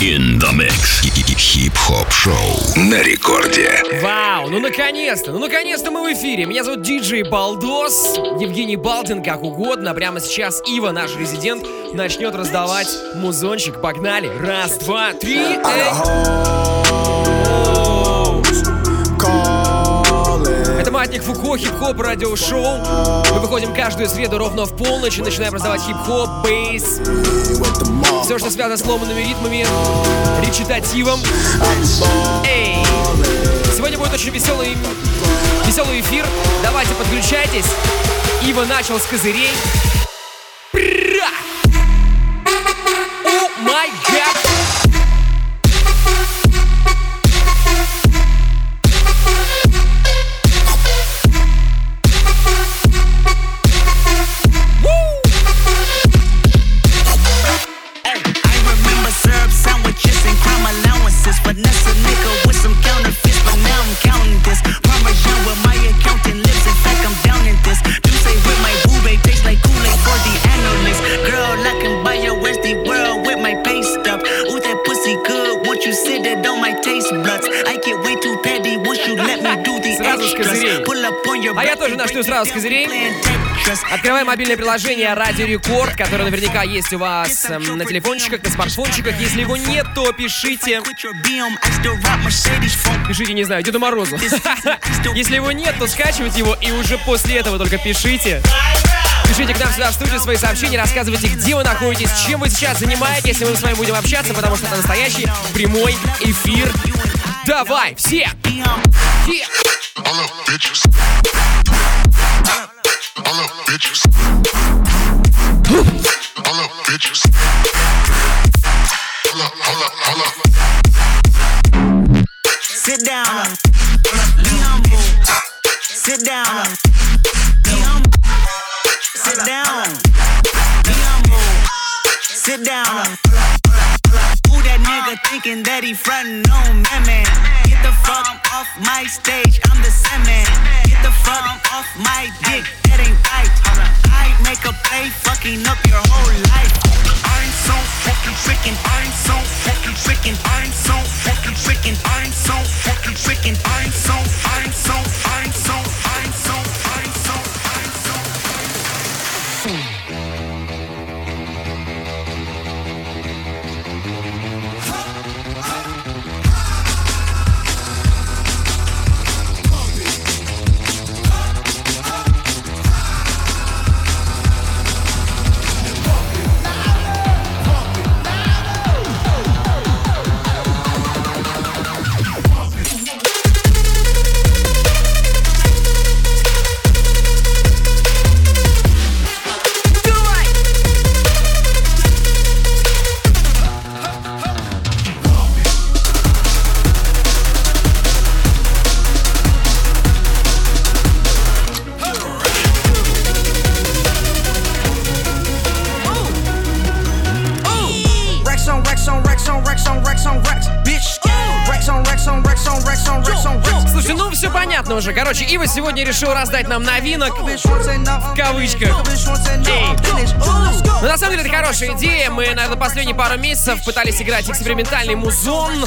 In the mix. Хип-хоп шоу на рекорде. Вау, ну наконец-то, ну наконец-то мы в эфире. Меня зовут диджей Балдос, Евгений Балдин, как угодно. Прямо сейчас Ива, наш резидент, начнет раздавать музончик. Погнали. Раз, два, три. Эй! Маятник Фуко, хип-хоп радиошоу. Мы выходим каждую среду ровно в полночь и начинаем раздавать хип-хоп, bass. Все, что связано с сломанными ритмами, речитативом. Эй! Сегодня будет очень веселый, веселый эфир. Давайте подключайтесь. Ива начал с козырей. Мобильное приложение Радио Рекорд, которое наверняка есть у вас эм, на телефончиках, на смартфончиках. Если его нет, то пишите. Пишите, не знаю, Деду Морозу. Если его нет, то скачивайте его и уже после этого только пишите. Пишите к нам сюда в студию свои сообщения, рассказывайте, где вы находитесь, чем вы сейчас занимаетесь, и мы с вами будем общаться, потому что это настоящий прямой эфир. Давай, все! Все! He frontin' on man? Get the fuck off my stage, I'm the same man. Get the fuck off my dick, that ain't right. I make a play, fucking up your whole life. I'm so fucking freaking, I'm so fucking freaking, I'm so fucking freaking, I'm so fucking so, I'm so, понятно уже. Короче, Ива сегодня решил раздать нам новинок. I'm кавычках. Эй. Но на самом деле это хорошая идея. Мы, наверное, последние пару месяцев пытались играть экспериментальный музон.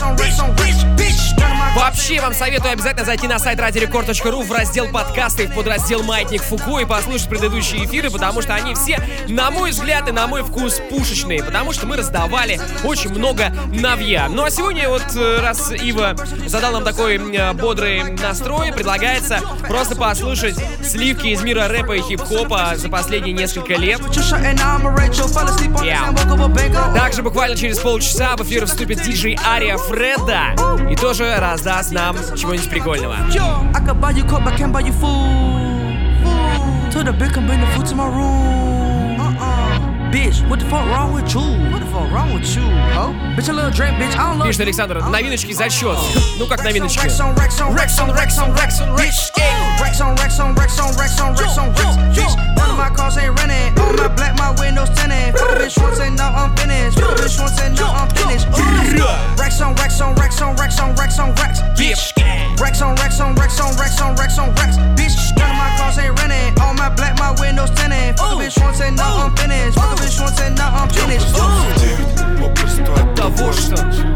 Вообще вам советую обязательно зайти на сайт радиорекорд.ру в раздел подкасты в подраздел Маятник Фуко и послушать предыдущие эфиры, потому что они все, на мой взгляд и на мой вкус, пушечные, потому что мы раздавали очень много навья. Ну а сегодня вот, э, раз Ива задал нам такой э, бодрый настрой, предлагается просто послушать сливки из мира рэпа и хип-хопа за последние несколько лет. Yeah. Также буквально через полчаса в эфир вступит диджей Ария Фреда и тоже раздаст нам чего-нибудь прикольного. To the big can bring the food to my room. Uh-uh. Bitch, what the fuck wrong with you? What the fuck wrong with you, ho? Bitch, a little drink, bitch, I don't love Пишет Александр, новиночки зачет. Ну как новиночки? Rex on Rex on Rex on Rex on Rex on Rex. Racks on racks on racks on racks on racks on racks. Bitch, none of my cars ain't running. All my black, my windows tinted. Fuck bitch once and now I'm finished. Fuck bitch once and now I'm finished. Racks on racks on racks on racks on racks on racks. Bitch, racks on racks on racks on racks on racks on racks. Bitch, none of my cars ain't running. All my black, my windows tinted. Fuck bitch once and now I'm finished. Fuck bitch once and now I'm finished. От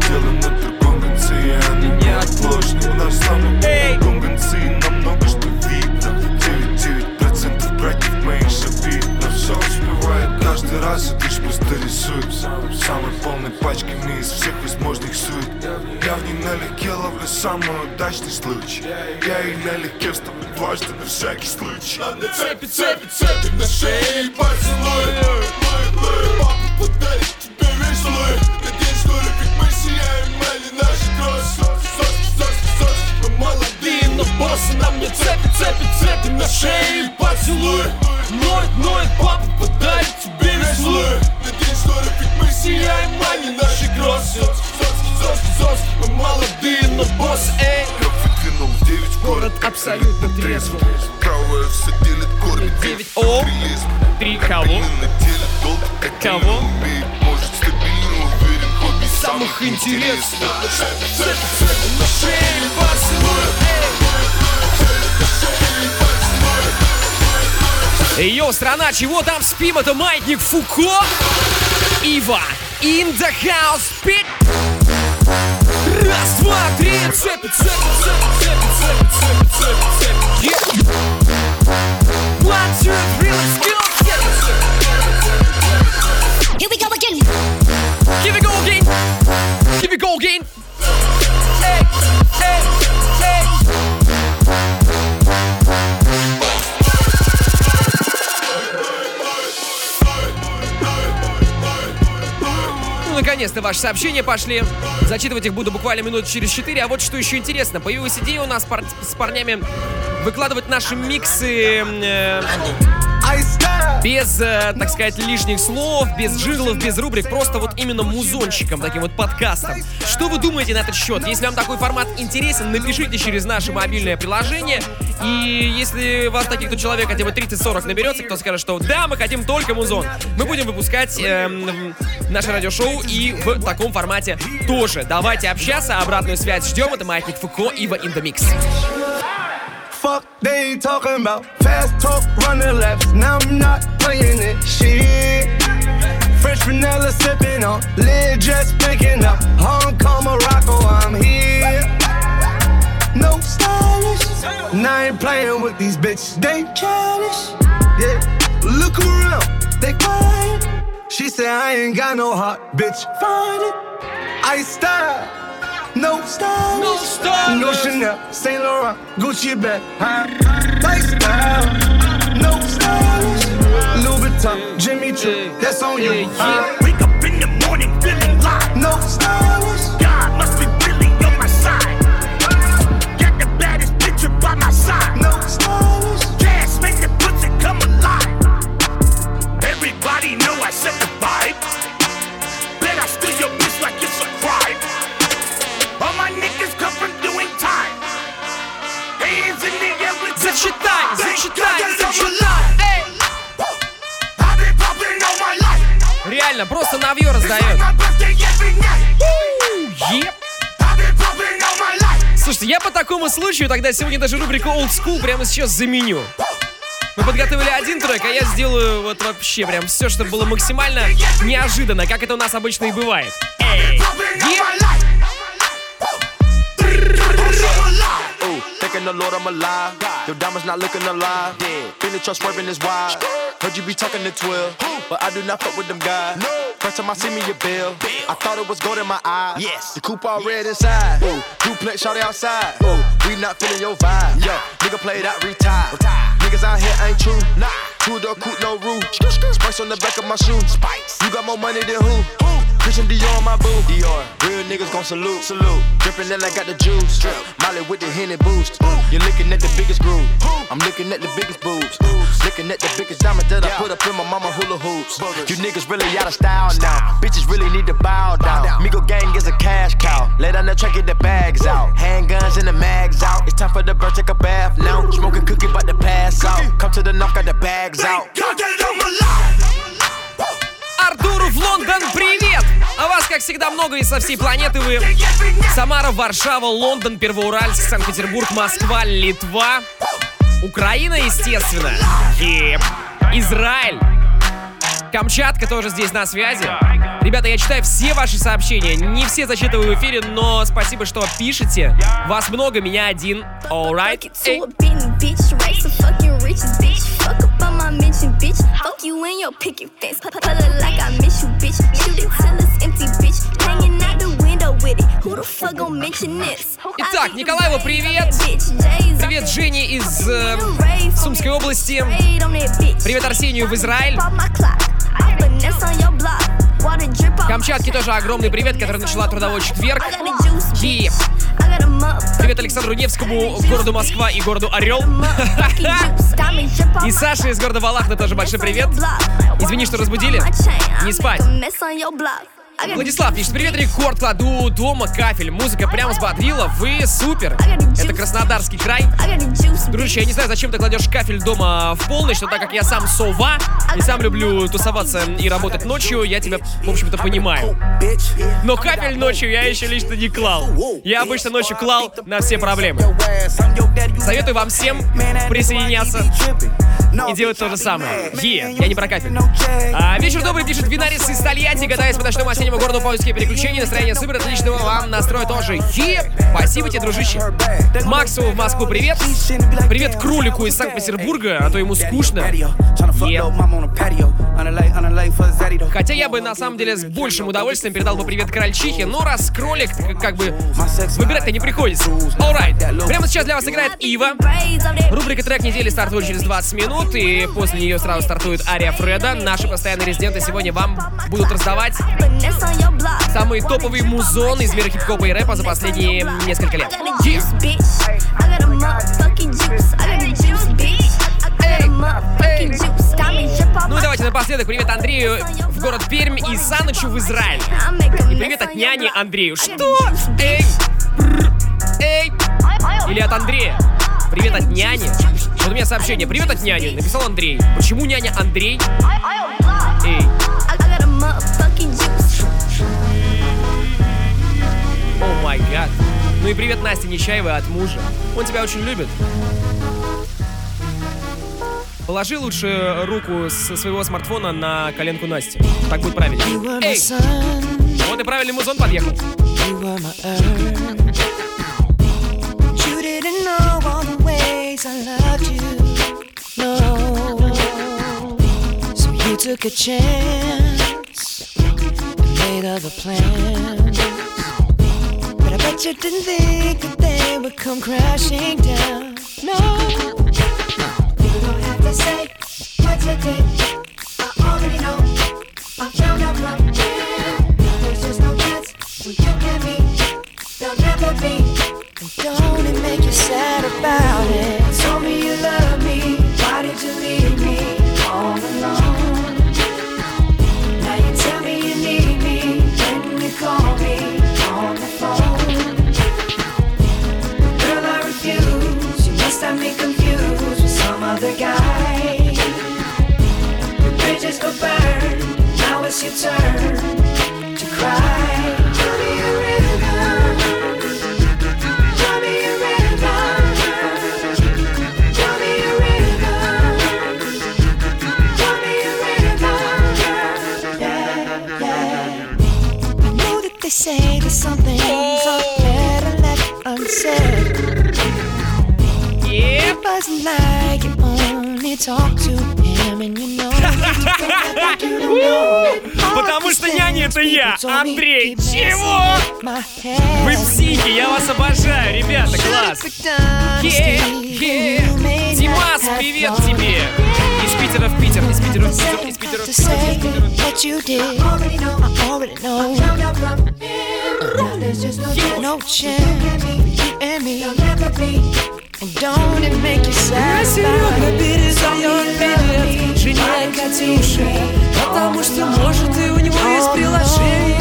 дело на другом конце, и оно неотложно. Наш самый рисует Самой полной пачками из всех возможных сует. Я в ней налегке ловлю самый удачный случай. Я и налегке вступлю дважды на всякий случай. Цепи, цепи, цепи на шее поцелуй Папа подарит тебе весь луй Надеюсь, что как мы сияем, Мали наши кроссы боссы Нам не цепи, цепи, цепи на шее поцелуй Ноет, ноет, папа подарит тебе весь луй Надеюсь, что как мы сияем, Мали наши кроссы Соски, соски, соски, мы молодые, но боссы Эй, Я девять в город абсолютно трезвым. Правая все делит город Девять. О! Три кого? Кого? не Может стабильно уверен, хобби Самых интересных. цепи, цепи, цепи на шее поцелуй Йоу, страна, чего там спим? Это Маятник Фуко. Ива. In the house, пить. Раз, два, три, цепи, цепи, цепи, цепи, цепи, цепи, цепи, цепи. Yeah. One, two, three, let's go. Цепи, цепи. Here we go again. Here we go again. Here we go again. Эй, эй, наконец-то ваши сообщения пошли. Зачитывать их буду буквально минут через 4. А вот что еще интересно. Появилась идея у нас пар- с парнями выкладывать наши миксы э, без, э, так сказать, лишних слов, без джиглов, без рубрик, просто вот именно музончиком, таким вот подкастом. Что вы думаете на этот счет? Если вам такой формат интересен, напишите через наше мобильное приложение. И если вас таких то человек хотя бы 30-40 наберется, кто скажет, что да, мы хотим только музон, мы будем выпускать эм, наше радиошоу и в таком формате тоже. Давайте общаться, обратную связь ждем. Это Маятник Фуко, Ива in Mix. Fuck, they ain't talking about fast talk, running laps. Now I'm not playing it. Shit. Fresh vanilla sipping on, lid just picking up. Hong Kong, Morocco, I'm here. No stylish. And I ain't playing with these bitches. They childish. Yeah. Look around, they quiet. She said I ain't got no heart, bitch. Find it. I style. No style. No stylish. No Chanel, Saint Laurent, Gucci bag. Huh? Lifestyle. No stylish. Louis Vuitton, Jimmy Choo. That's on you. Huh? All my life. Реально, просто навье It's раздает. Еп. Слушайте, я по такому случаю тогда сегодня даже рубрику Old School прямо сейчас заменю. Мы подготовили один трек, а я сделаю вот вообще прям все, чтобы было максимально неожиданно, как это у нас обычно и бывает. Эй! Popping thanking the Lord I'm alive. Your diamonds not looking alive. Been the trust swerving is wide. Heard you be talking to 12, but I do not fuck with them guys. First time I see me a bill, I thought it was gold in my eyes. Yes, the coupe all red inside. Ooh, duplex shot outside. Ooh, we not feeling your vibe. Yo, nigga played out, retired. Niggas out here ain't true. Nah, two door coupe, no roof. Spice on the back of my shoe. Spice. You got more money than who? Christian Dior on my boo. Dior. Real niggas gon' salute. Salute. Drippin' then I got the juice. Drip. Molly with the Henny boost. You're looking at the biggest groove. I'm looking at the biggest boobs. Looking at the biggest diamond that I put up in my mama hula hoops. You niggas really out of style now. Bitches really need to bow down. Migo gang is a cash cow. Lay down the track, get the bags out. Handguns and the mags out. It's time for the bird, take a bath now. Smoking cookie, about to pass out. Come to the knock, got the bags out. God that I'm alive. Артуру в Лондон, привет! А вас, как всегда, много и со всей планеты вы. Самара, Варшава, Лондон, Первоуральск, Санкт-Петербург, Москва, Литва, Украина, естественно. Израиль. Камчатка тоже здесь на связи. Ребята, я читаю все ваши сообщения. Не все зачитываю в эфире, но спасибо, что пишете. Вас много, меня один. Alright. Эй. Итак, Николаеву привет! Привет Жене из э, Сумской области. Привет Арсению в Израиль. Камчатке тоже огромный привет, который начала трудовой четверг. И привет Александру Невскому, городу Москва и городу Орел. И Саше из города Валахна тоже большой привет. Извини, что разбудили. Не спать. Владислав пишет, привет, рекорд, кладу дома кафель. Музыка прямо взбодрила, вы супер. Это Краснодарский край. Дружище, я не знаю, зачем ты кладешь кафель дома в полночь, но так как я сам сова и сам люблю тусоваться и работать ночью, я тебя, в общем-то, понимаю. Но кафель ночью я еще лично не клал. Я обычно ночью клал на все проблемы. Советую вам всем присоединяться и делать то же самое. Е, я не про кафель. А, вечер добрый, пишет Винарис из Тольятти, гадаясь по ночному осеннему городу поиски приключений. Настроение супер, отличного вам настрой тоже. Е, спасибо тебе, дружище. Максу в Москву привет. Привет Кролику из Санкт-Петербурга, а то ему скучно. Е. Хотя я бы на самом деле с большим удовольствием передал бы привет крольчихе, но раз кролик, как бы выбирать-то не приходится. Alright, прямо сейчас для вас играет Ива. Рубрика трек недели стартует через 20 минут, и после нее сразу стартует Ария Фреда. Наши постоянные резиденты сегодня вам будут раздавать самые топовые музоны из мира хип-хопа и рэпа за последние несколько лет. Ну и давайте напоследок привет Андрею в город Пермь и Санычу в Израиль. И привет от няни Андрею. Что? Эй! Эй! Или от Андрея. Привет от няни. Вот у меня сообщение. Привет от няни. Написал Андрей. Почему няня Андрей? Эй. О май гад. Ну и привет Насте Нечаевой от мужа. Он тебя очень любит. Положи лучше руку со своего смартфона на коленку Насти. Так будет правильно. Эй! Вот и правильный музон подъехал. Took a chance made other plans. But I bet you didn't think that they would come crashing down. No. You don't have to say what you did. I already know. I out. There's just no chance you. There'll never be. And don't it make you sad about it? Это я, Андрей. Чего? Вы психи, я вас обожаю, ребята, класс. Е, е. Димас, привет тебе. Из Питера в Питер, из Питера в Питер, из Питера в Питер, no chance. No chance. You and me. Don't it make you sad? Серега передает привет жене Катюше Потому что может и у него есть приложение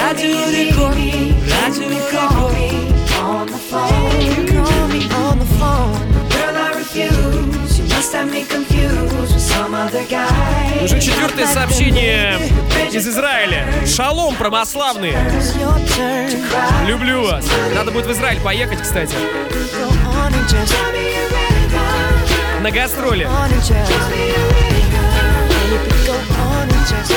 Радио Рекорд, Радио Рекорд On the phone. You call me on the phone. Girl, I refuse. You must have me confused with some other guy. Уже четвертое сообщение из Израиля. Шалом, православные. Люблю вас. Надо будет в Израиль поехать, кстати. Go on and just На гастроли. on and just Baby, go on and just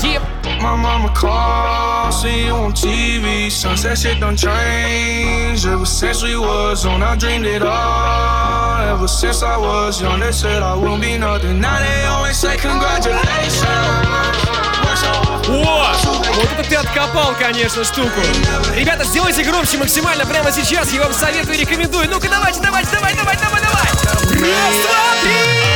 Тип. My mama close see you on TV. Sunset shit done changed. Ever since we was on, I dreamed it all. Ever since I was young, they said I won't be nothing. Now they always say congratulations. О, вот это ты откопал, конечно, штуку. Ребята, сделайте громче максимально прямо сейчас. Я вам советую и рекомендую. Ну-ка, давайте, давайте, давай, давай, давай, давай. Раз, два, три,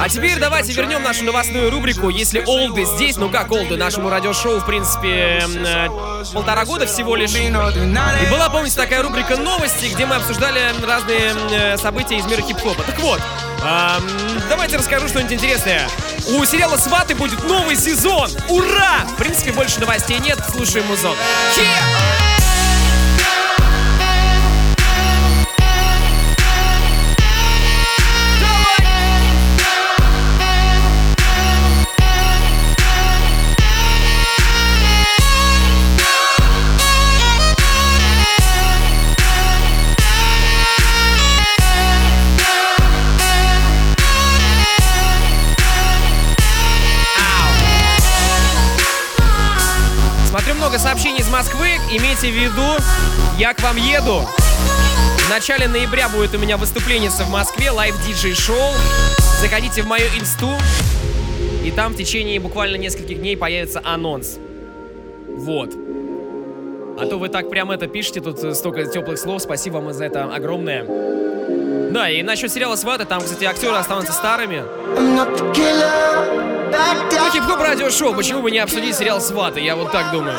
А теперь давайте вернем нашу новостную рубрику. Если олды здесь, ну как олды, нашему радиошоу, в принципе, э, полтора года всего лишь. И была, помните, такая рубрика «Новости», где мы обсуждали разные э, события из мира хип-хопа. Так вот, давайте расскажу что-нибудь интересное. У сериала «Сваты» будет новый сезон! Ура! В принципе, больше новостей нет, слушаем музон. Смотрю Москвы. Имейте в виду, я к вам еду. В начале ноября будет у меня выступление в Москве, live-диджей-шоу. Заходите в мою инсту, и там в течение буквально нескольких дней появится анонс. Вот. А то вы так прям это пишете, тут э, столько теплых слов, спасибо вам за это огромное. Да, и насчет сериала «Сваты», там, кстати, актеры останутся старыми. Ну, хип-хоп радиошоу, почему бы не обсудить сериал «Сваты», я вот так думаю.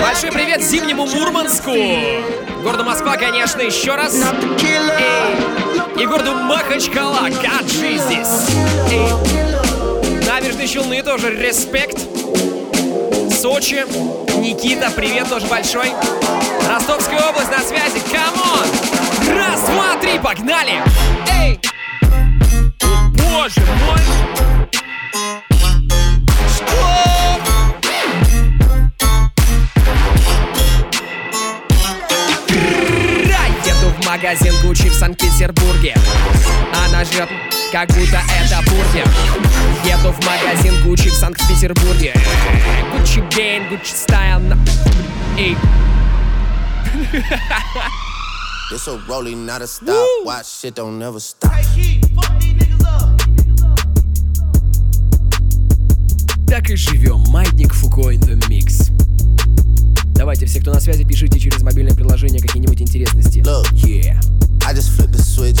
Большой привет зимнему Мурманску! Городу Москва, конечно, еще раз. Эй. И городу Махачкала, гаджи здесь. Набережные Челны тоже респект. Сочи, Никита, привет тоже большой. Ростовская область на связи, come on! Раз, два, три, погнали! Эй! Боже мой! Магазин Гуччи в Санкт-Петербурге Она жрет, как будто это бургер Еду в магазин Гуччи в Санкт-Петербурге Гуччи Гейн, Гуччи Стайл на- Эй, This a rolling, not a stop. Watch shit don't never stop. так и живем. Маятник Фуко in the mix. Давайте, все, кто на связи, пишите через мобильное приложение какие-нибудь интересности. Look, Yeah. I just flip the switch.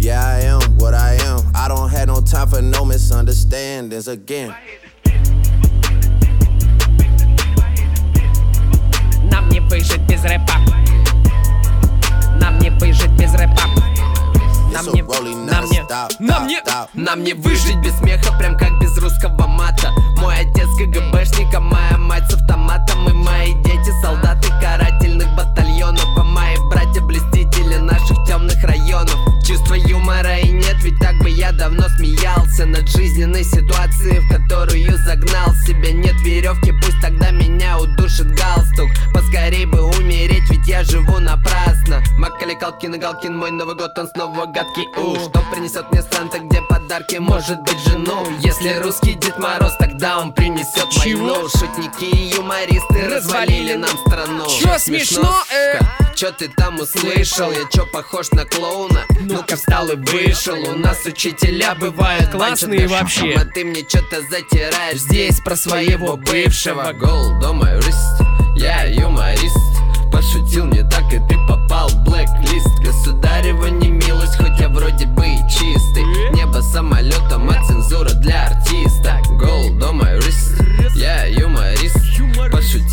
Yeah, I am what I am. I don't have no time for no misunderstandings again. Нам не выжить без рэпа. Нам не выжить без рэпа. Нам не, нам не, нам не, нам не выжить без смеха, прям как без русского мата. Мой отец КГБшник, а моя мать с автоматом и мои дети солдаты карательных батальонов, а мои братья блестители наших темных районов. Чувства юмора и нет, ведь так бы я давно смеялся Над жизненной ситуацией, в которую загнал себя. Нет веревки, пусть тогда меня удушит галстук. Поскорей бы умереть, ведь я живу напрасно. Макали Калкин и Галкин, мой Новый год, он снова гадкий. У, что принесет мне Санта, где подарки, может быть жену? Если русский Дед Мороз, тогда он принесет Чего? войну. Шутники и юмористы развалили. нам страну. Чё смешно, э? Чё ты там услышал? Я чё похож на клоуна? Ну-ка. Встал и вышел. У нас учителя бывают Классные вообще. А ты мне чё-то затираешь Здесь про своего бывшего. Гол, дома юрист. Я юморист. Пошутил не так и ты попал в блэк-лист. Государева не милость, хоть я вроде бы и чистый. Небо самолетом, а цензура для артиста. Гол, дома юрист. Я юморист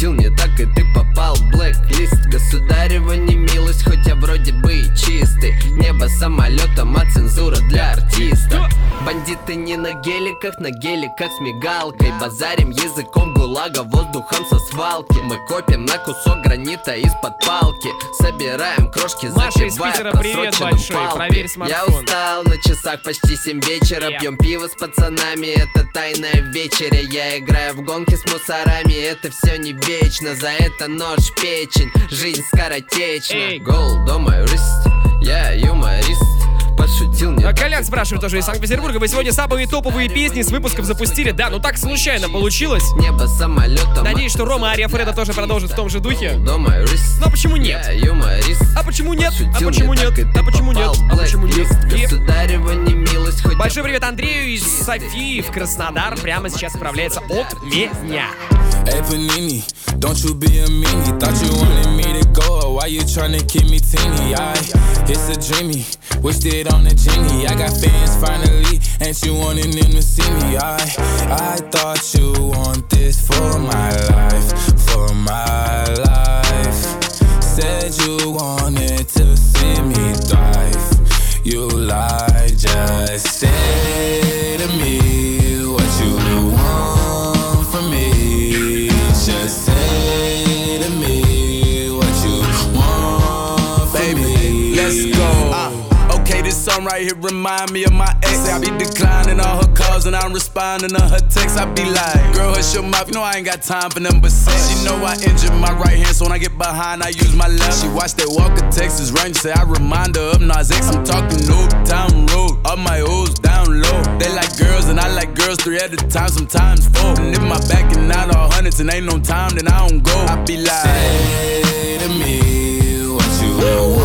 Пошутил не так и ты попал в блэк-лист Государева не милость, хоть я вроде бы и чистый. Небо самолетом, а цензура для артиста. Бандиты не на геликах, на геликах с мигалкой. Базарим языком гулага, воздухом со свалки. Мы копим на кусок гранита из-под палки. Собираем крошки, Маша из Питера, привет большой, палпи. проверь Я устал, на часах почти 7 вечера. Пьем пиво с пацанами, это тайная вечеря. Я играю в гонки с мусорами, это все не вечно. За это нож в печень, жизнь скоротечна. Эй. Гол, дома юрист, я юморист Пошутил не А так, Колян спрашивает тоже из Санкт-Петербурга. Вы сегодня самые топовые песни с выпусков запустили. Да, ну так случайно получилось. Небо самолетом Надеюсь, что Рома Ария Фреда тоже продолжит в том же духе. Но почему нет? я юморист А почему нет? А почему не нет? А почему нет? А почему нет? Государева хоть Большой привет Андрею из Софии в Краснодар. Прямо сейчас отправляется от меня. Hey Panini, don't you be a meanie. Thought you wanted me to go, why you tryna keep me teeny? I, it's a dreamy, wished it on a I got fans finally, ain't you wanting them to see me? I, I thought you want this for my life, remind me of my ex. I be declining all her calls and I'm responding to her texts. I be like, girl, hush your mouth. You know I ain't got time for but sex. She know I injured my right hand, so when I get behind, I use my left. She watch that Walker Texas Ranger, say I remind her of Nas X. I'm talking Old Town Road, all my O's down low. They like girls and I like girls three at a time, sometimes four. And if my back and out all hundreds and ain't no time, then I don't go. I be like, Say to me what you want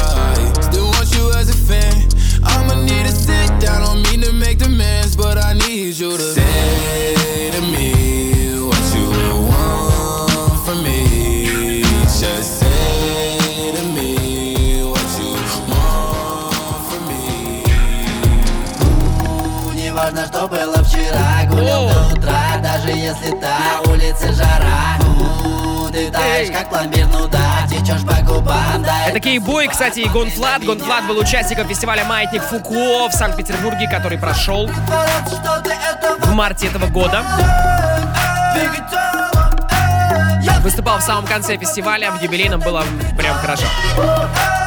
need to sit down on me to make demands. But I need you to say to me what you want from me. Just say to me what you want from me. Неважно, что было вчера Гулял до Даже если на улице жара У, Ты таешь, как пломбир, ну да Течешь по губам, да Это Кейбой, кстати, и GONE.Fludd. GONE.Fludd был участником фестиваля «Маятник Фуко» в Санкт-Петербурге, который прошел в марте этого года. Выступал в самом конце фестиваля, в юбилейном было прям хорошо.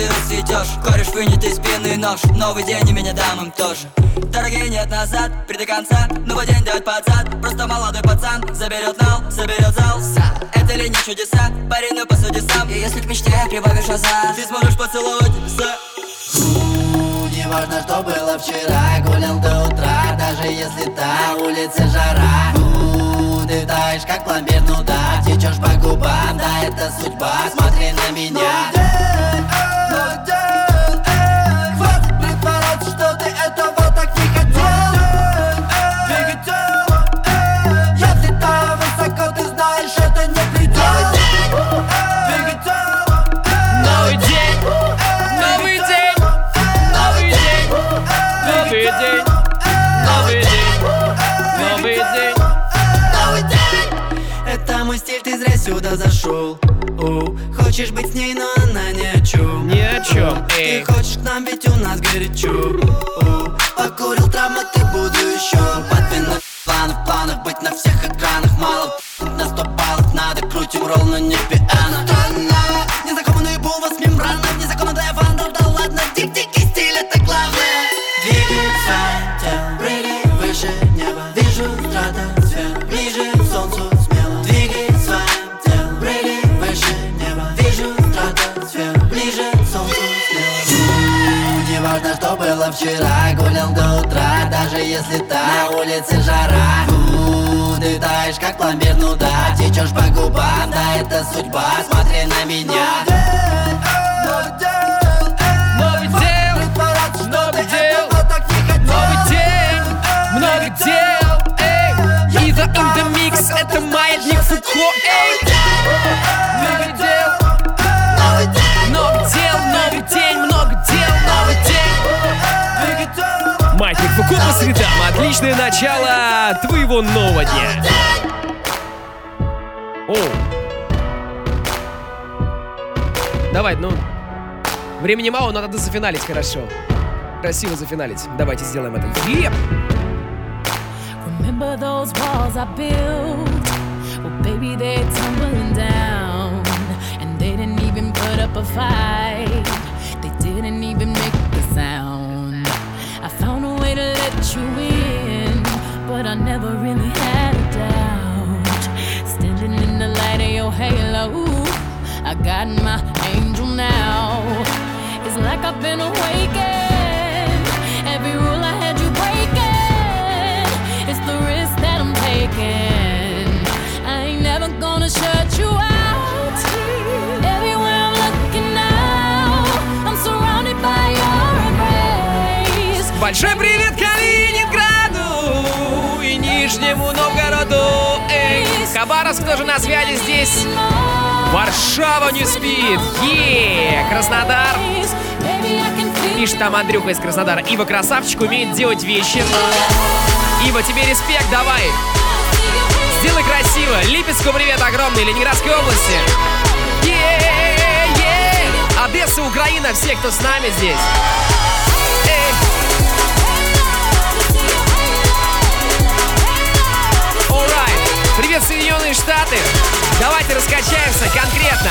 и расцветешь Кореш вынет из спины нож. Новый день и меня дам им тоже. Дороги нет назад, при до конца. Новый день дает под зад Просто молодой пацан Заберет нал, заберет зал. Это ли не чудеса? Парень, ну посуди сам. И если к мечте прибавишь азарт Ты сможешь поцеловать У, Не важно, что было вчера. Гулял до утра, даже если та улице жара. Ты таешь, как пломбир, ну да. Течешь по губам, да, это судьба. Смотри на меня Хочешь быть с ней, но она ни о чем Ни о чем, эй. Ты хочешь к нам, ведь у нас горячо. Покурил травмы, ты буду еще Подвинуть планов, планов быть на всех экранах. Мало на сто баллов надо, крутим ролл, но не Гулял до утра, даже если та улице жара У, Ты таешь, как пломбир, ну да Течешь по губам, да, это судьба Смотри на меня Новый дел, новый дел, новый день, много дел, эй. Ива in the mix, это маятник Фуко, эй. По средам, отличное начало твоего нового дня. О. Давай, ну, Времени мало, но надо зафиналить хорошо. Красиво зафиналить. Давайте сделаем это. Еп! Remember those walls I built? Well, baby, they're tumbling down. And they didn't even put up a fight. They didn't even make a sound. You in, but I never really had a doubt. Standing in the light of your halo, I got my angel now. It's like I've been awakened. Every rule I had you breaking. It's the risk that I'm taking. I ain't never gonna shut you out. Everywhere I'm Нижнему Новгороду. Эй, Хабаровск тоже на связи здесь. Варшава не спит. Е, Краснодар. Пишет там Андрюха из Краснодара. Ива красавчик умеет делать вещи. Ива, тебе респект, давай. Сделай красиво. Липецку привет огромный, Ленинградской области. Е-е-е. Одесса, Украина, все, кто с нами здесь. Привет, Соединенные Штаты. Давайте раскачаемся конкретно.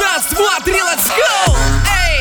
Раз, два, три, let's go! Эй!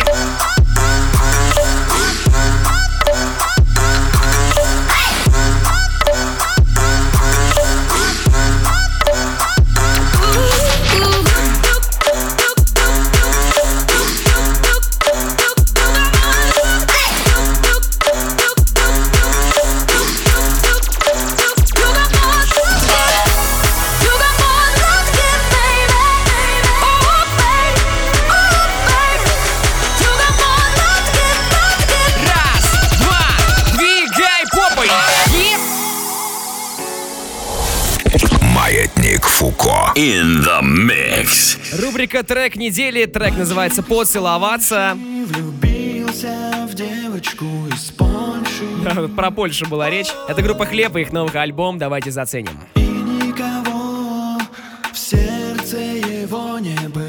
Рубрика «Трек недели». Трек называется «Поцеловаться». Влюбился в девочку из Польши Про Польшу была речь. Это группа «Хлеб» и их новый альбом. Давайте заценим. И никого в сердце его не было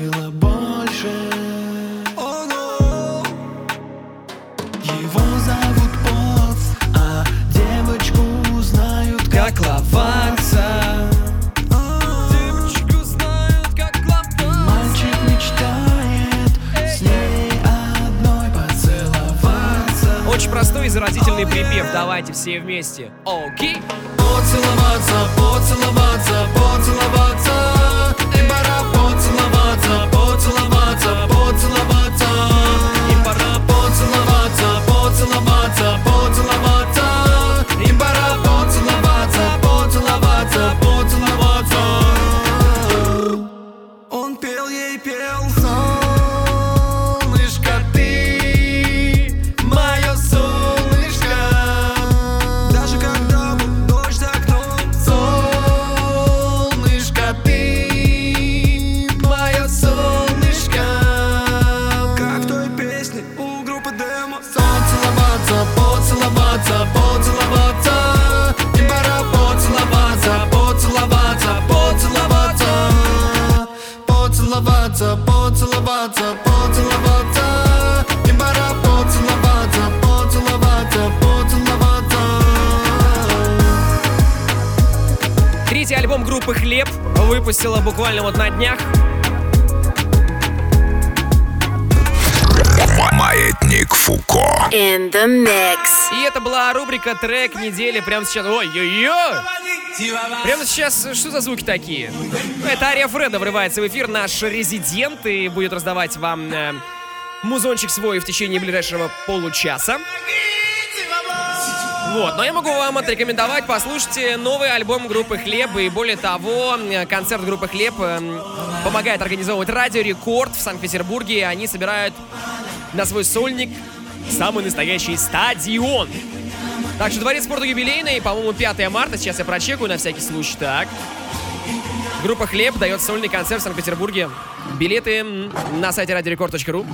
все вместе. Окей? Поцеловаться, поцеловаться, поцеловаться рубрика «Трек недели» прямо сейчас. Ой-ой-ой! Прямо сейчас что за звуки такие? Это Ария Фреда врывается в эфир, наш резидент, и будет раздавать вам э, музончик свой в течение ближайшего получаса. Вот, но я могу вам отрекомендовать, послушайте новый альбом группы «Хлеб», и более того, э, концерт группы «Хлеб» э, помогает организовывать Радио Рекорд в Санкт-Петербурге, они собирают на свой сольник самый настоящий стадион. Так что Дворец спорта юбилейный, по-моему, 5 марта, сейчас я прочекаю на всякий случай, так. Группа «Хлеб» дает сольный концерт в Санкт-Петербурге. Билеты на сайте radiorecord.ru.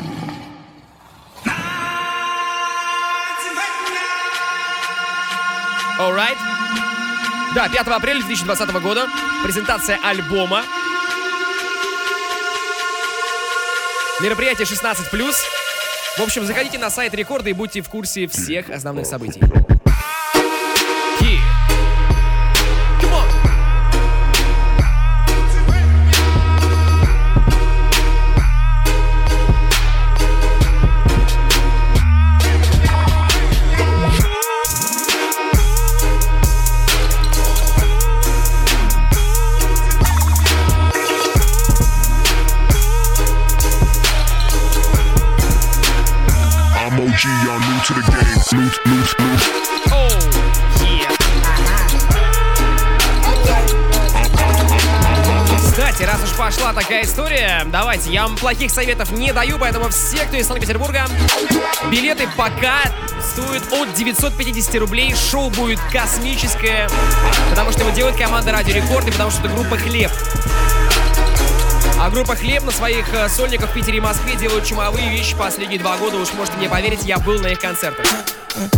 Alright. Да, 5 апреля 2020 года. Презентация альбома. Мероприятие 16+. В общем, заходите на сайт рекорда и будьте в курсе всех основных событий. To the game. New, new, new. Кстати, раз уж пошла такая история, давайте, я вам плохих советов не даю, поэтому все, кто из Санкт-Петербурга, билеты пока стоят от 950 рублей, шоу будет космическое, потому что его делает команда Радио Рекорд и потому что это группа Хлеб. А группа Хлеб на своих э, сольниках в Питере и Москве делают чумовые вещи последние два года, уж можете мне поверить, я был на их концертах.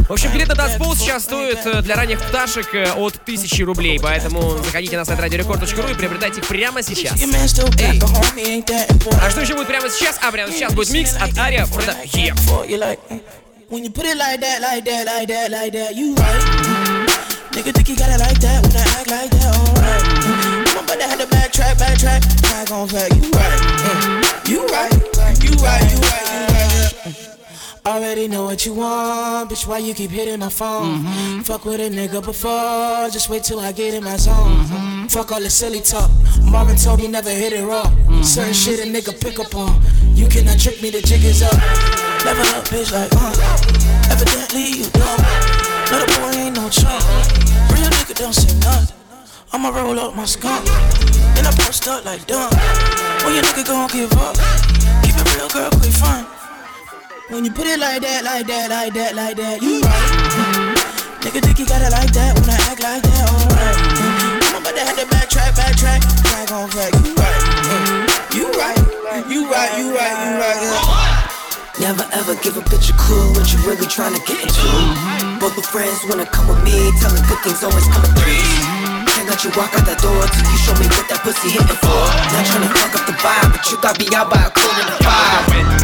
В общем, билет на танцпол сейчас стоит э, для ранних пташек э, от 1000 рублей, поэтому заходите на сайт radiorecord.ru и приобретайте их прямо сейчас. Эй. А что еще будет прямо сейчас? А прямо сейчас будет микс от Ария Фреда. When you put it like that, like that, like that, like that, you right. Mm-hmm. Nigga think you got it like that when I act like that, alright. Mm-hmm. I'm about to backtrack, backtrack. I gon' fact, you right. Mm. You right, you right, you right, you right. Already know what you want, bitch. Why you keep hitting my phone? Fuck with a nigga before, just wait till I get in my zone. Fuck all the silly talk. Marvin told me never hit it raw. Certain shit a nigga pick up on. You cannot trick me, the jig is up. Level up, bitch, like, uh. Evidently you dumb. No, the boy ain't no chump. Real nigga don't say nothing. I'ma roll up my skunk. Then I post up like dumb. When your nigga gon' give up? Keep it real, girl, quick fun. When you put it like that, like that, like that, like that, you right. Nigga think you got it like that when I act like that, alright. I'm about to have to backtrack, backtrack. I gon' fact, you right. You right, you right, you right, you right, yeah. Never ever give a bitch a clue what you really tryna get into. Both the friends wanna come with me, telling good things always come in threes. Let you walk out that door till you show me what that pussy hitting for. Not tryna fuck up the vibe, but you got me out by a quarter to five.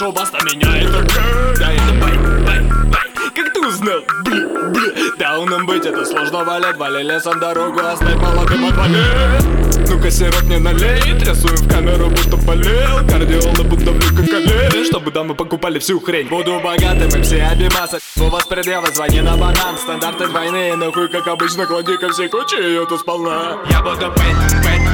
Шоу баста меня это Да это бай, бай, бай. Как ты узнал? Бля, бля Дауном быть это сложно. Валет Вали лесом дорогу, оставь молодым отвалит Ну-ка сироп не налей Трясуем в камеру, будто болел. Кардиола будто в люка Чтобы дамы покупали всю хрень. Буду богатым и все обиматься У вас предъява, звони на банан. Стандарты двойные, но хуй как обычно Клади ко всей куче ее тут сполна. Я буду пейт, пейт,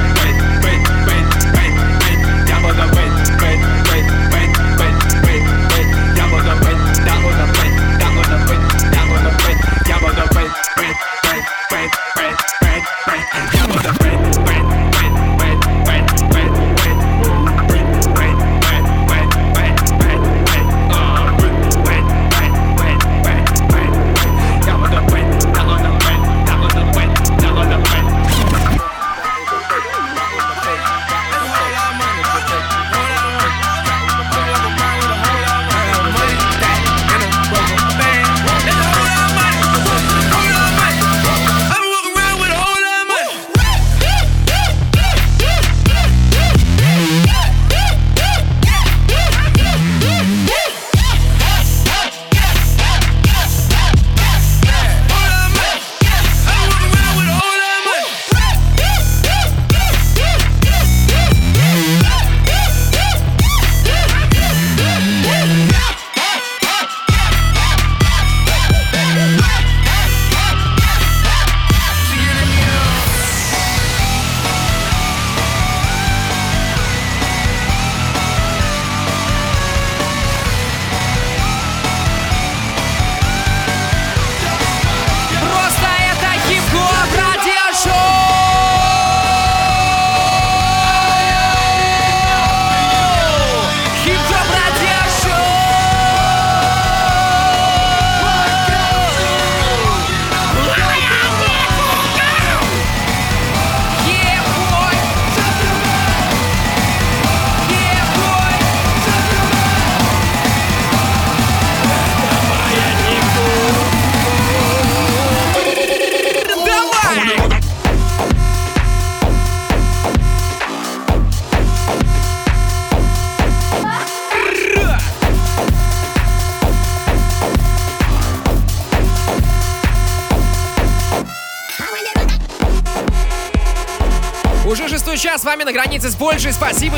вами на границе с Польшей. Спасибо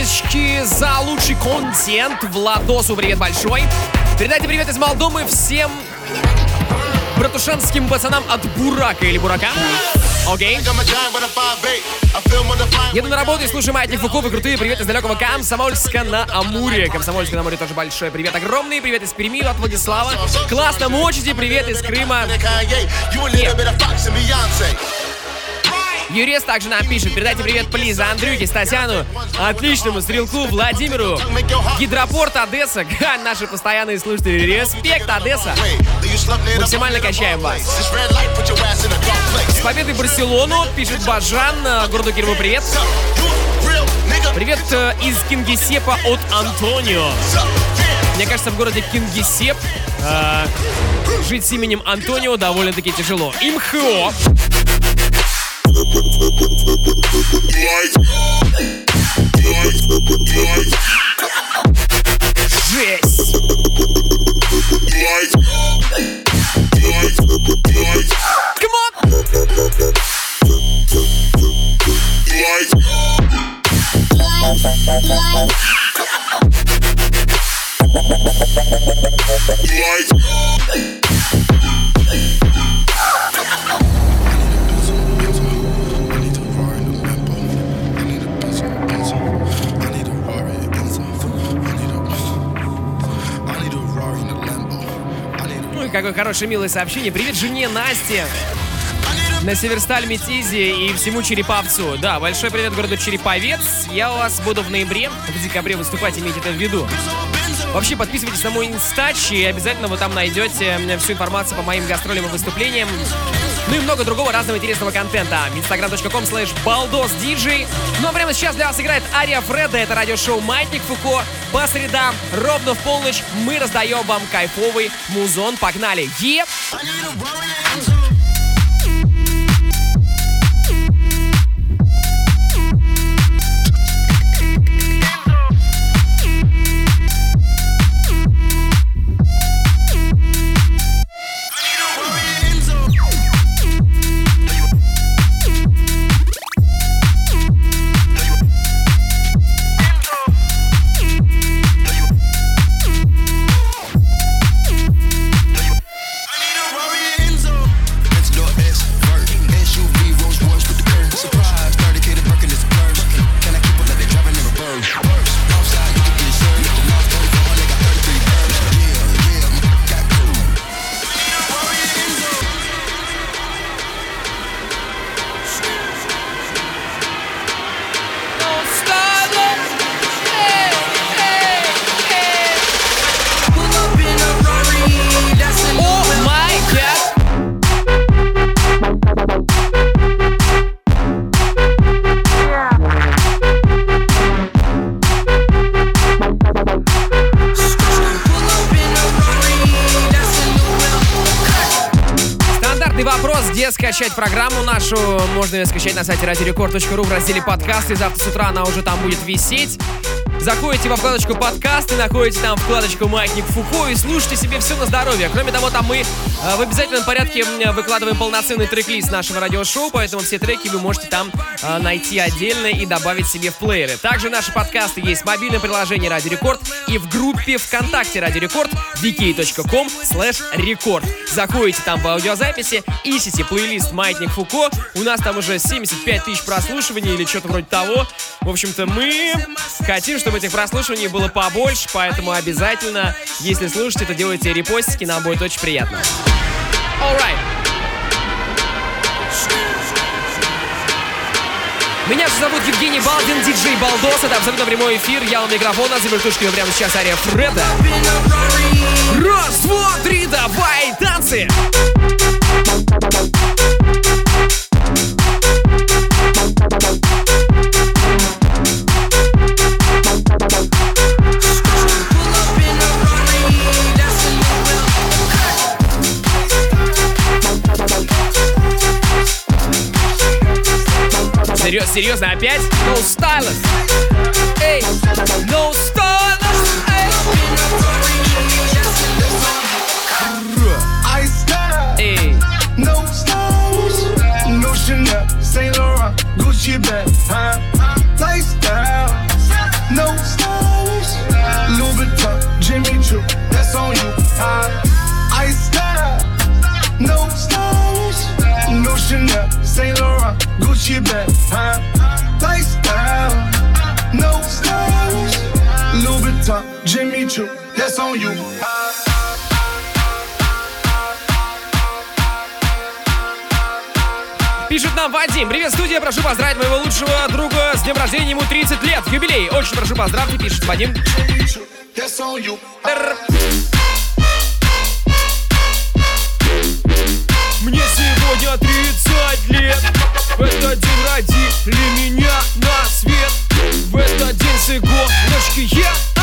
за лучший контент. Владосу привет большой. Передайте привет из Молдовы всем братушанским пацанам от Бурака или Бурака. Окей. Еду на работу и слушаю Маятник Фуку. Вы крутые. Привет из далекого Комсомольска на Амуре. Комсомольска на Амуре тоже большой привет. Огромный привет из Перми от Владислава. Классно мочите. Привет из Крыма. Юрес также нам пишет. Передайте привет, плиз, Андрюхе, Стасяну, отличному стрелку Владимиру, Гидропорт Одесса, Ха, наши постоянные слушатели. Респект, Одесса. Максимально качаем вас. С победой Барселону, пишет Бажан, э, городу Кирову привет. Привет э, из Кингисепа от Антонио. Мне кажется, в городе Кингисепп э, жить с именем Антонио довольно-таки тяжело. Имхо. Жесть! И какое хорошее, милое сообщение. Привет жене Насте. На Северсталь Метизе и всему Череповцу. Да, большой привет городу Череповец. Я у вас буду в ноябре, в декабре выступать, имейте это в виду. Вообще, подписывайтесь на мой инстач, и обязательно вы там найдете всю информацию по моим гастролям и выступлениям. Ну и много другого разного интересного контента. instagram.com slash baldosdj. Ну а прямо сейчас для вас играет Ария Фреда. Это радиошоу «Маятник Фуко». По средам, ровно в полночь, мы раздаем вам кайфовый музон. Погнали! Еп! где Можно ее скачать на сайте радиорекорд.ру в разделе подкасты. Завтра с утра она уже там будет висеть. Заходите во вкладочку подкасты, находите там вкладочку Маятник Фуко и слушайте себе все на здоровье. Кроме того, там мы э, в обязательном порядке выкладываем полноценный трек-лист нашего радиошоу, поэтому все треки вы можете там э, найти отдельно и добавить себе в плееры. Также наши подкасты есть в мобильном приложении Радио Рекорд и в группе ВКонтакте Радио Рекорд vk.com slash рекорд. Заходите там в аудиозаписи, ищите плейлист Маятник Фуко. У нас там уже 75 тысяч прослушиваний или что-то вроде того. В общем-то, мы хотим, чтобы этих прослушиваний было побольше, поэтому обязательно, если слушаете, то делайте репостики, нам будет очень приятно. Alright. Меня же зовут Евгений Балдин, диджей Балдос. Это абсолютно прямой эфир. Я у микрофона, за вертушками прямо сейчас Ария Фреда. Раз, два, три, давай, танцы! Серьезно, серьезно, опять? No stylist. Эй, no нам Вадим. Привет, студия. Прошу поздравить моего лучшего друга с днем рождения. Ему 30 лет. Юбилей. Очень прошу поздравьте, пишет Вадим. Мне сегодня 30 лет В этот день родили меня на свет В этот день с иголочки я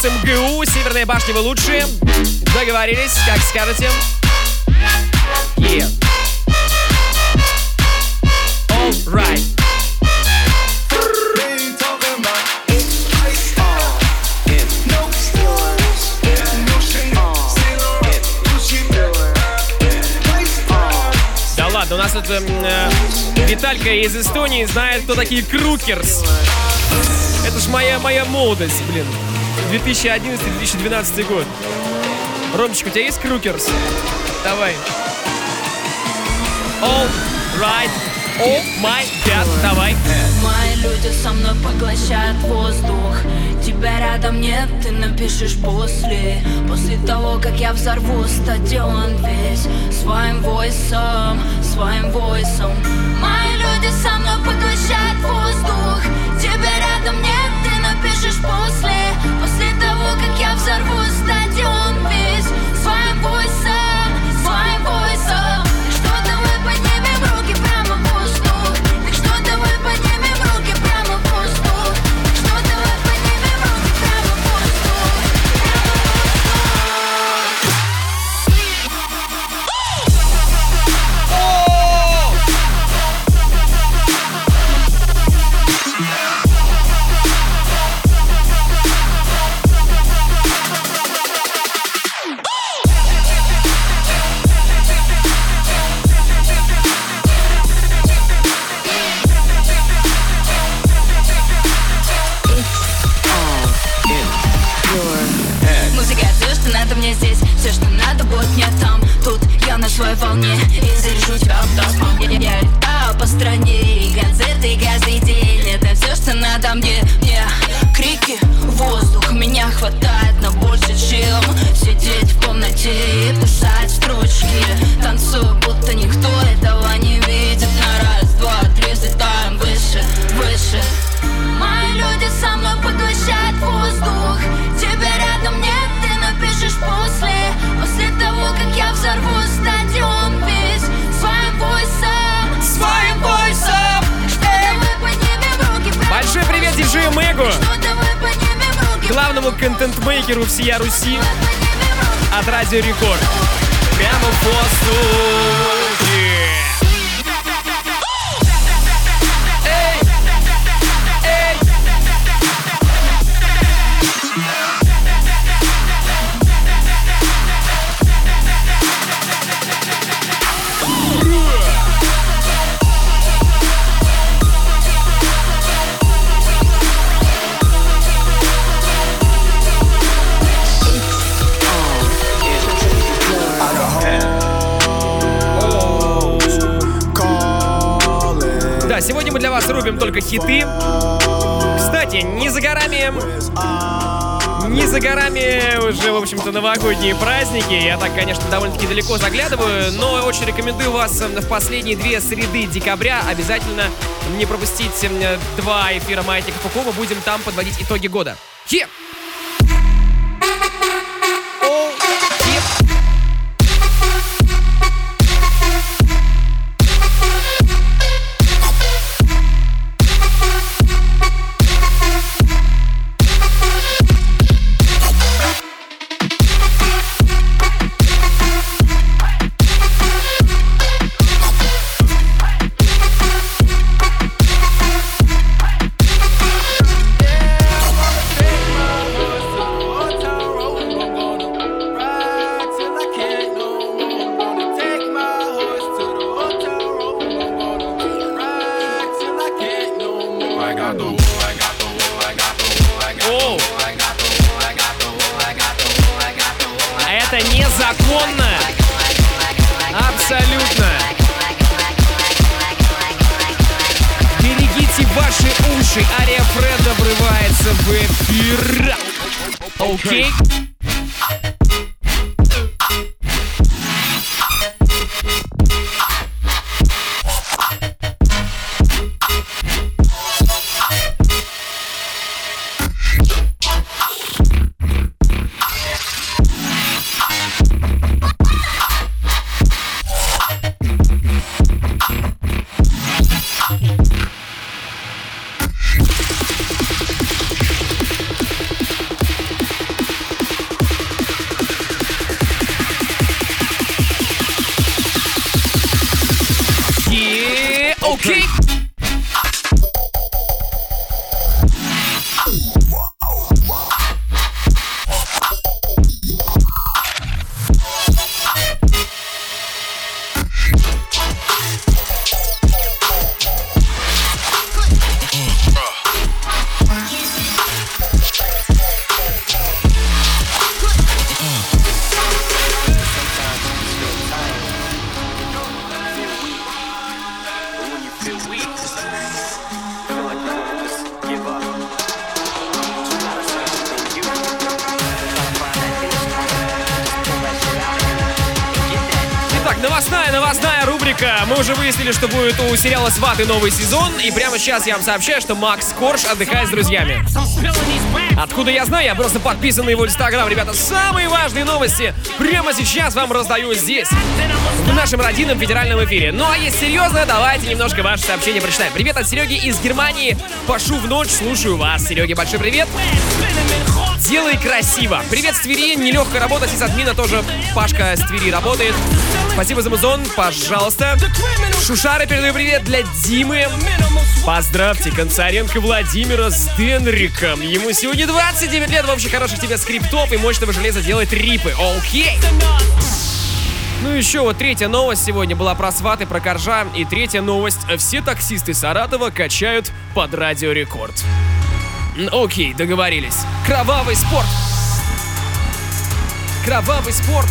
с МГУ. Северные башни вы лучшие. Договорились, как скажете. Yeah. All right. Да ладно, у нас тут эм, э, Виталька из Эстонии знает, кто такие Крукерс. Это ж моя, моя молодость, блин. 2011-2012 год. Ромчик, у тебя есть Крукерс? Давай. All right. Oh my god, давай. Мои люди со мной поглощают воздух Тебя рядом нет, ты напишешь после После того, как я взорву стадион весь Своим войсом, своим войсом Мои люди со мной поглощают воздух Тебя рядом нет, ты напишешь после взорву стадион Радио новогодние праздники. Я так, конечно, довольно-таки далеко заглядываю, но очень рекомендую вас в последние две среды декабря обязательно не пропустить э, два эфира Маятника Фуку. Мы будем там подводить итоги года. Хе! Сериала «Сваты» новый сезон. И прямо сейчас я вам сообщаю, что Макс Корж отдыхает с друзьями. Откуда я знаю? Я просто подписан на его инстаграм. Ребята, самые важные новости прямо сейчас вам раздаю здесь, в нашем родином федеральном эфире. Ну а если серьезно, давайте немножко ваши сообщения прочитаем. Привет от Сереги из Германии. Пошу в ночь, слушаю вас. Сереге большой привет. Делай красиво. Привет с Твери. Нелегкая работа. С админа тоже Пашка с Твери работает. Спасибо за музон, пожалуйста. Шушара передаю привет для Димы. Поздравьте Концаренко Владимира с Денриком. Ему сегодня 29 лет. В общем, хороших тебе скриптов и мощного железа делает рипы. Окей. Ну еще вот третья новость сегодня была про сваты, про коржа. И третья новость. Все таксисты Саратова качают под радио рекорд. Окей, договорились. Кровавый спорт. Кровавый спорт.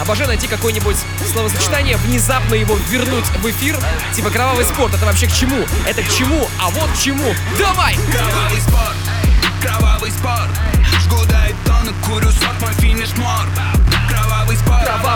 Обожаю найти какое-нибудь словосочетание, внезапно его вернуть в эфир. Типа кровавый спорт, это вообще к чему? Это к чему? А вот к чему. Давай! Кровавый спорт, кровавый спорт. Жгу дайтоны, курю сок, мой финиш мор. Кровавый спорт. Кровавый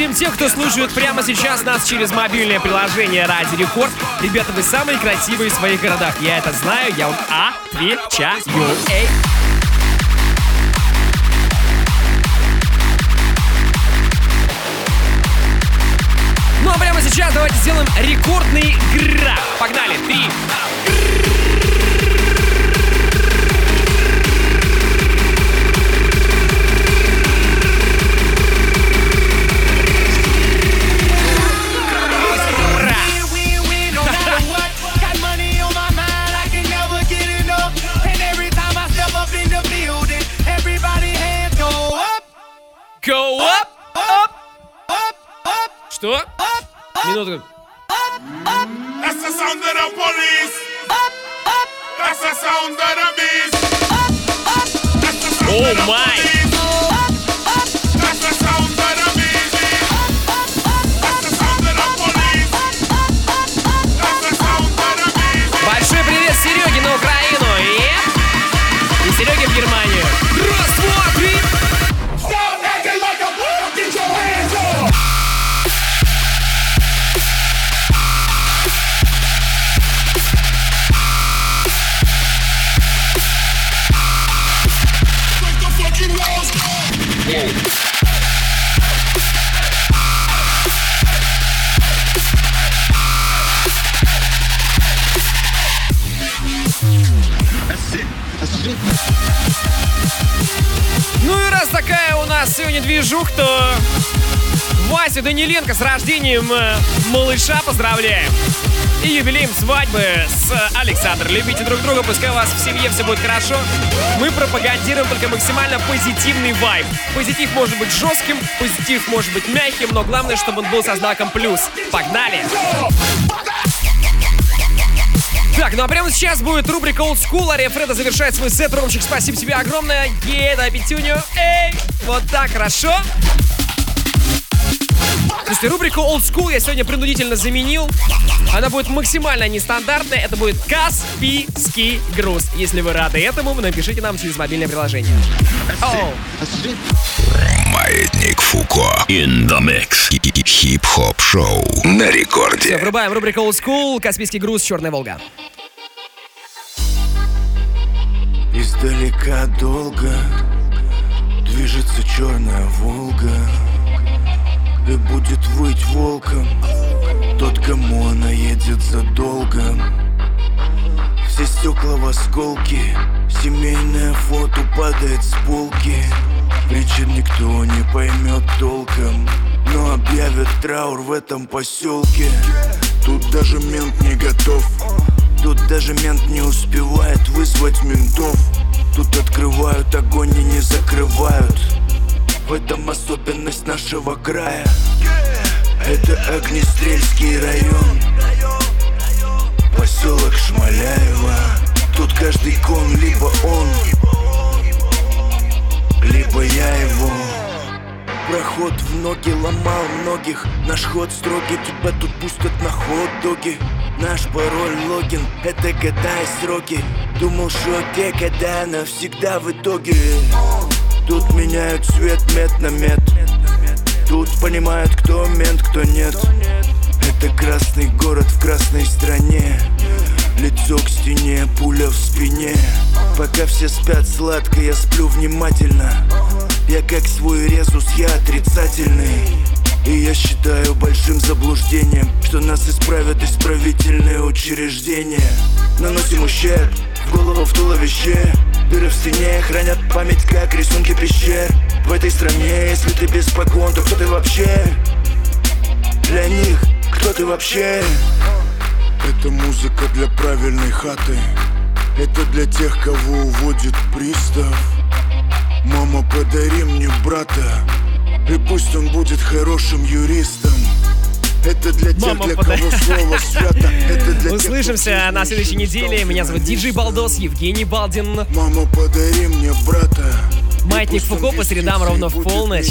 всем тем, кто слушает прямо сейчас нас через мобильное приложение Ради Рекорд. Ребята, вы самые красивые в своих городах. Я это знаю, я вам отвечаю. Эй! Ну а прямо сейчас давайте сделаем рекордный гра. Погнали! Три, Ну и раз такая у нас сегодня движух, то Васю Даниленко с рождением э, малыша поздравляем и юбилеем свадьбы с Александром, Любите друг друга, пускай у вас в семье все будет хорошо. Мы пропагандируем только максимально позитивный вайб. Позитив может быть жестким, позитив может быть мягким, но главное, чтобы он был со знаком плюс. Погнали! Так, ну а прямо сейчас будет рубрика Old School. Ария Фреда завершает свой сет. Ромчик, спасибо тебе огромное. Еда, Петюню. Эй, вот так, хорошо? Слушайте, рубрику Old School я сегодня принудительно заменил. Она будет максимально нестандартная. Это будет Каспийский груз. Если вы рады этому, напишите нам через мобильное приложение. Oh. Маятник Фуко. In the mix. Хип-хоп шоу на рекорде. Все, врубаем рубрику Old School. Каспийский груз. Черная Волга. Издалека долго движется черная Волга. И будет выть волком. Тот, кому она едет задолго. Все стекла в осколки Семейное фото падает с полки. Причин никто не поймет толком Но объявят траур в этом поселке. Тут даже мент не готов Тут даже мент не успевает вызвать ментов. Тут открывают огонь и не закрывают В этом особенность нашего края. Это Огнестрельский район. Поселок Шмаляева Тут каждый кон либо он Либо я его. Проход в ноги ломал многих. Наш ход строгий, тебя тут пустят на хот-доги Наш пароль логин, это года сроки. Думал, что те года навсегда в итоге Тут меняют цвет мед на мед. Тут понимают, кто мент, кто нет. Это красный город в красной стране. Лицо к стене, пуля в спине. Пока все спят сладко, я сплю внимательно. Я как свой резус, я отрицательный. И я считаю большим заблуждением Что нас исправят исправительные учреждения. Наносим ущерб в голову в туловище Дыры в стене хранят память, как рисунки пещер В этой стране, если ты без погон, то кто ты вообще? Для них, кто ты вообще? Это музыка для правильной хаты Это для тех, кого уводит пристав Мама, подари мне брата И пусть он будет хорошим юристом это для тех, Мама, для подай. кого слово свято Это для тех, Услышимся на следующей неделе. Меня зовут Диджей Балдос, Евгений Балдин. Мама, подари мне брата Маятник Фуко по средам ровно в полночь.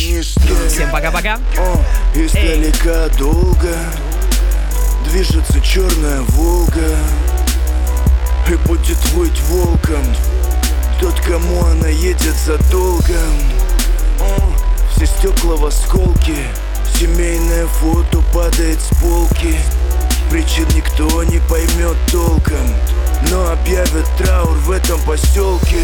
Всем пока-пока. Издалека долго Движется черная Волга И будет выть волком Тот, кому она едет задолго Все стекла в осколки Семейное фото падает с полки. Причин никто не поймет толком Но объявят траур в этом поселке